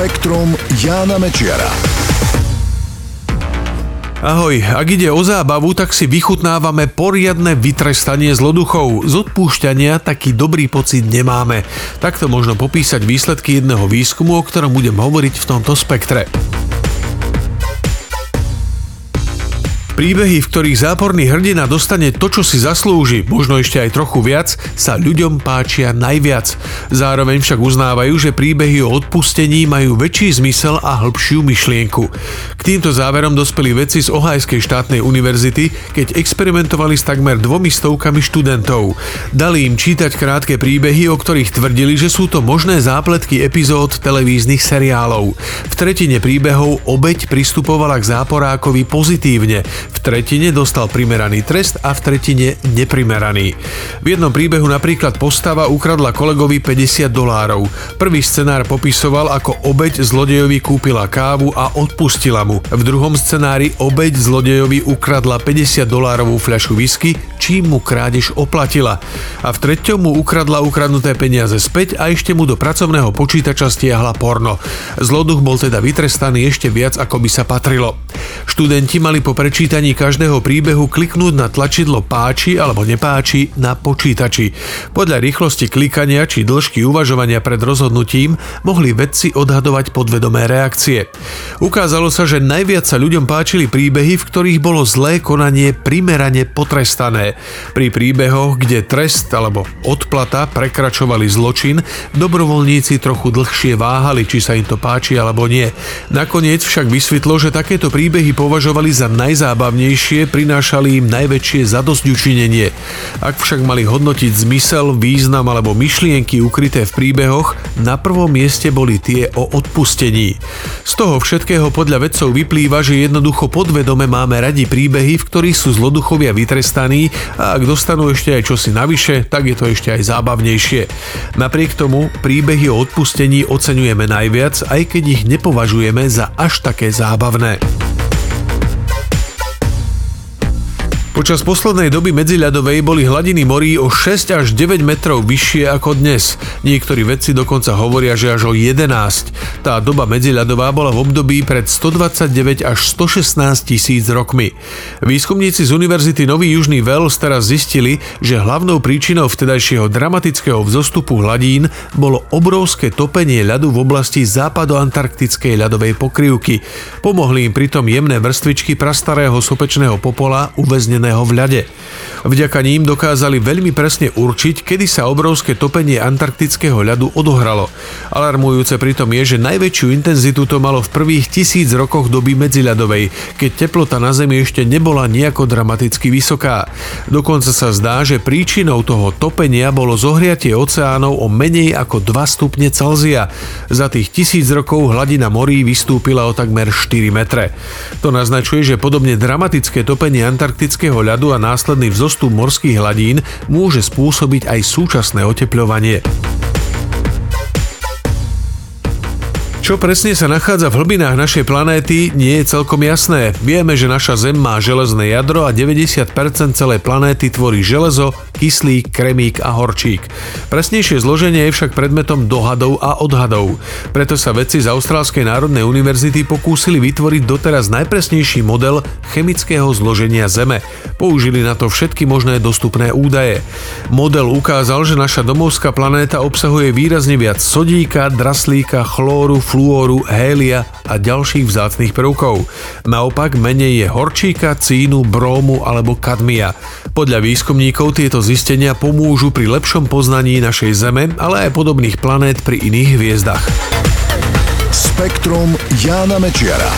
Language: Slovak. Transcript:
Spektrum Jána Mečiara. Ahoj, ak ide o zábavu, tak si vychutnávame poriadne vytrestanie zloduchov. Z odpúšťania taký dobrý pocit nemáme. Takto možno popísať výsledky jedného výskumu, o ktorom budem hovoriť v tomto spektre. Príbehy, v ktorých záporný hrdina dostane to, čo si zaslúži, možno ešte aj trochu viac, sa ľuďom páčia najviac. Zároveň však uznávajú, že príbehy o odpustení majú väčší zmysel a hĺbšiu myšlienku. K týmto záverom dospeli vedci z Ohajskej štátnej univerzity, keď experimentovali s takmer dvomi stovkami študentov. Dali im čítať krátke príbehy, o ktorých tvrdili, že sú to možné zápletky epizód televíznych seriálov. V tretine príbehov obeď pristupovala k záporákovi pozitívne, v tretine dostal primeraný trest a v tretine neprimeraný. V jednom príbehu napríklad postava ukradla kolegovi 50 dolárov. Prvý scenár popisoval, ako obeď zlodejovi kúpila kávu a odpustila mu. V druhom scenári obeď zlodejovi ukradla 50 dolárovú fľašu whisky, čím mu krádež oplatila. A v treťom mu ukradla ukradnuté peniaze späť a ešte mu do pracovného počítača stiahla porno. Zloduch bol teda vytrestaný ešte viac, ako by sa patrilo. Študenti mali po prečítaní čítaní každého príbehu kliknúť na tlačidlo páči alebo nepáči na počítači. Podľa rýchlosti klikania či dĺžky uvažovania pred rozhodnutím mohli vedci odhadovať podvedomé reakcie. Ukázalo sa, že najviac sa ľuďom páčili príbehy, v ktorých bolo zlé konanie primerane potrestané. Pri príbehoch, kde trest alebo odplata prekračovali zločin, dobrovoľníci trochu dlhšie váhali, či sa im to páči alebo nie. Nakoniec však vysvetlo, že takéto príbehy považovali za najzábavnejšie najzábavnejšie, prinášali im najväčšie zadosťučinenie. Ak však mali hodnotiť zmysel, význam alebo myšlienky ukryté v príbehoch, na prvom mieste boli tie o odpustení. Z toho všetkého podľa vedcov vyplýva, že jednoducho podvedome máme radi príbehy, v ktorých sú zloduchovia vytrestaní a ak dostanú ešte aj čosi navyše, tak je to ešte aj zábavnejšie. Napriek tomu príbehy o odpustení oceňujeme najviac, aj keď ich nepovažujeme za až také zábavné. Počas poslednej doby medziľadovej boli hladiny morí o 6 až 9 metrov vyššie ako dnes. Niektorí vedci dokonca hovoria, že až o 11. Tá doba medziľadová bola v období pred 129 až 116 tisíc rokmi. Výskumníci z Univerzity Nový Južný Wales teraz zistili, že hlavnou príčinou vtedajšieho dramatického vzostupu hladín bolo obrovské topenie ľadu v oblasti západoantarktickej ľadovej pokrývky. Pomohli im pritom jemné vrstvičky prastarého sopečného popola uväznené uvedeného v ľade. Vďaka ním dokázali veľmi presne určiť, kedy sa obrovské topenie antarktického ľadu odohralo. Alarmujúce pritom je, že najväčšiu intenzitu to malo v prvých tisíc rokoch doby medziľadovej, keď teplota na Zemi ešte nebola nejako dramaticky vysoká. Dokonca sa zdá, že príčinou toho topenia bolo zohriatie oceánov o menej ako 2 stupne Celzia. Za tých tisíc rokov hladina morí vystúpila o takmer 4 metre. To naznačuje, že podobne dramatické topenie antarktického ľadu a následný vzostup morských hladín môže spôsobiť aj súčasné oteplovanie. Čo presne sa nachádza v hlbinách našej planéty, nie je celkom jasné. Vieme, že naša Zem má železné jadro a 90% celej planéty tvorí železo, kyslík, kremík a horčík. Presnejšie zloženie je však predmetom dohadov a odhadov. Preto sa vedci z Austrálskej národnej univerzity pokúsili vytvoriť doteraz najpresnejší model chemického zloženia Zeme. Použili na to všetky možné dostupné údaje. Model ukázal, že naša domovská planéta obsahuje výrazne viac sodíka, draslíka, chlóru, flú fluoru, hélia a ďalších vzácných prvkov. Naopak menej je horčíka, cínu, brómu alebo kadmia. Podľa výskumníkov tieto zistenia pomôžu pri lepšom poznaní našej Zeme, ale aj podobných planét pri iných hviezdach. Spektrum Jána Mečiara.